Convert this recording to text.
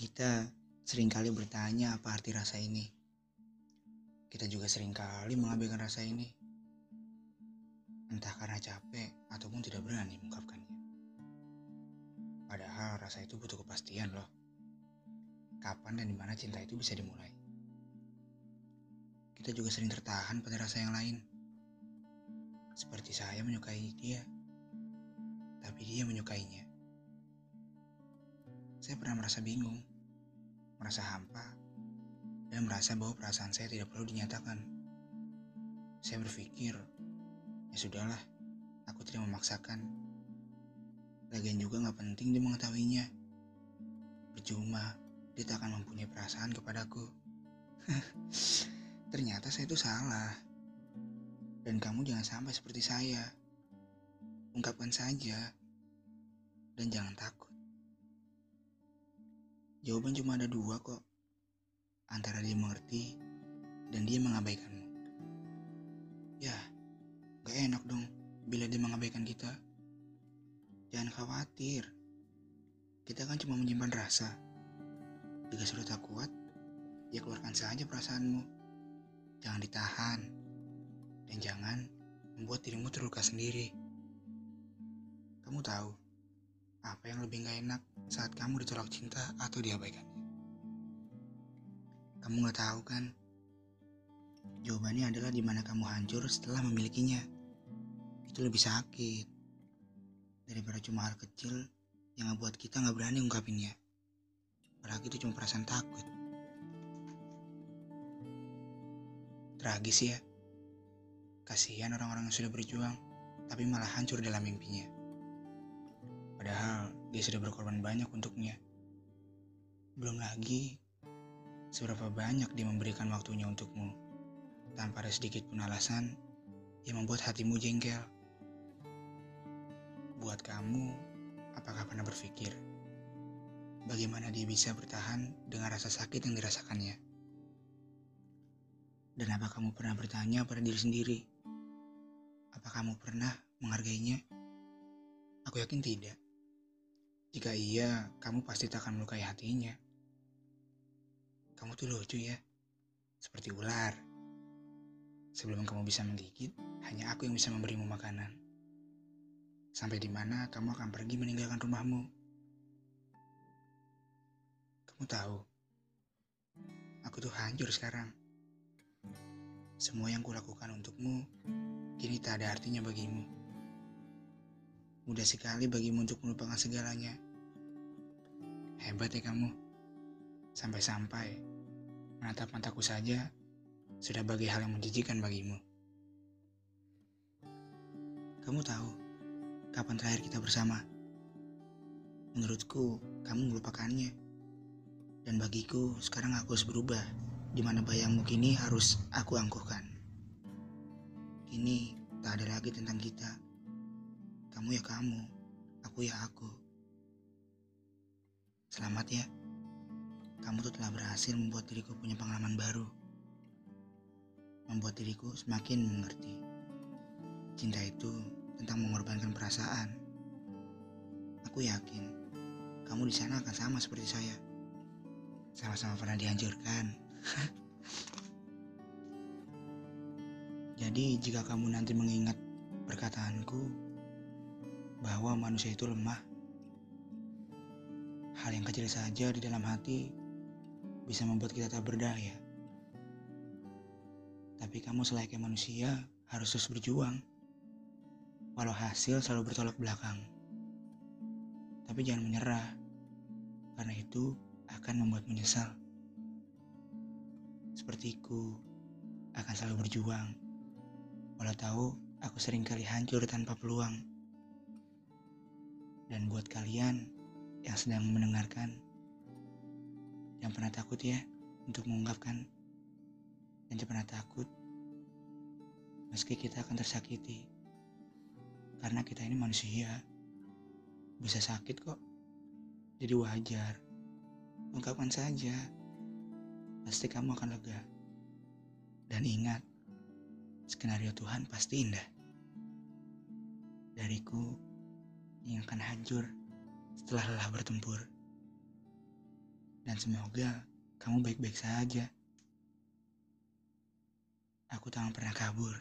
Kita sering kali bertanya apa arti rasa ini. Kita juga sering kali mengabaikan rasa ini. Entah karena capek ataupun tidak berani mengungkapkannya. Padahal rasa itu butuh kepastian loh. Kapan dan di mana cinta itu bisa dimulai. Kita juga sering tertahan pada rasa yang lain. Seperti saya menyukai dia, tapi dia menyukainya. Saya pernah merasa bingung, merasa hampa, dan merasa bahwa perasaan saya tidak perlu dinyatakan. Saya berpikir, ya sudahlah, aku tidak memaksakan. Lagian juga nggak penting dia mengetahuinya. Percuma, dia tak akan mempunyai perasaan kepadaku. Ternyata saya itu salah. Dan kamu jangan sampai seperti saya. Ungkapkan saja. Dan jangan takut. Jawaban cuma ada dua kok. Antara dia mengerti dan dia mengabaikanmu. Ya, gak enak dong bila dia mengabaikan kita. Jangan khawatir. Kita kan cuma menyimpan rasa. Jika sudah tak kuat, ya keluarkan saja perasaanmu. Jangan ditahan. Dan jangan membuat dirimu terluka sendiri. Kamu tahu, apa yang lebih gak enak saat kamu ditolak cinta atau diabaikannya? Kamu gak tahu kan? Jawabannya adalah di mana kamu hancur setelah memilikinya. Itu lebih sakit daripada cuma hal kecil yang ngebuat kita nggak berani ungkapinnya. Apalagi itu cuma perasaan takut. Tragis ya. Kasihan orang-orang yang sudah berjuang, tapi malah hancur dalam mimpinya. Padahal dia sudah berkorban banyak untuknya. Belum lagi seberapa banyak dia memberikan waktunya untukmu, tanpa ada sedikit pun alasan yang membuat hatimu jengkel. Buat kamu, apakah pernah berpikir bagaimana dia bisa bertahan dengan rasa sakit yang dirasakannya? Dan apa kamu pernah bertanya pada diri sendiri? Apa kamu pernah menghargainya? Aku yakin tidak. Jika iya, kamu pasti tak akan melukai hatinya. Kamu tuh lucu ya, seperti ular. Sebelum kamu bisa menggigit, hanya aku yang bisa memberimu makanan. Sampai di mana kamu akan pergi meninggalkan rumahmu. Kamu tahu, aku tuh hancur sekarang. Semua yang kulakukan untukmu kini tak ada artinya bagimu. Mudah sekali bagimu untuk melupakan segalanya. Hebat ya kamu. Sampai-sampai menatap mataku saja sudah bagi hal yang menjijikan bagimu. Kamu tahu kapan terakhir kita bersama? Menurutku, kamu melupakannya. Dan bagiku, sekarang aku harus berubah, di mana bayangmu kini harus aku angkuhkan. Kini tak ada lagi tentang kita. Kamu ya kamu, aku ya aku. Selamat ya. Kamu tuh telah berhasil membuat diriku punya pengalaman baru. Membuat diriku semakin mengerti. Cinta itu tentang mengorbankan perasaan. Aku yakin kamu di sana akan sama seperti saya. Sama-sama pernah dihancurkan. Jadi jika kamu nanti mengingat perkataanku bahwa manusia itu lemah, hal yang kecil saja di dalam hati bisa membuat kita tak berdaya. Tapi kamu selayaknya manusia harus terus berjuang. Walau hasil selalu bertolak belakang. Tapi jangan menyerah. Karena itu akan membuat menyesal. Sepertiku akan selalu berjuang. Walau tahu aku sering kali hancur tanpa peluang. Dan buat kalian yang sedang mendengarkan, jangan pernah takut ya untuk mengungkapkan. Dan jangan pernah takut meski kita akan tersakiti. Karena kita ini manusia, bisa sakit kok. Jadi wajar, ungkapkan saja. Pasti kamu akan lega. Dan ingat, skenario Tuhan pasti indah. Dariku yang akan hancur setelah lelah bertempur. Dan semoga kamu baik-baik saja. Aku tak pernah kabur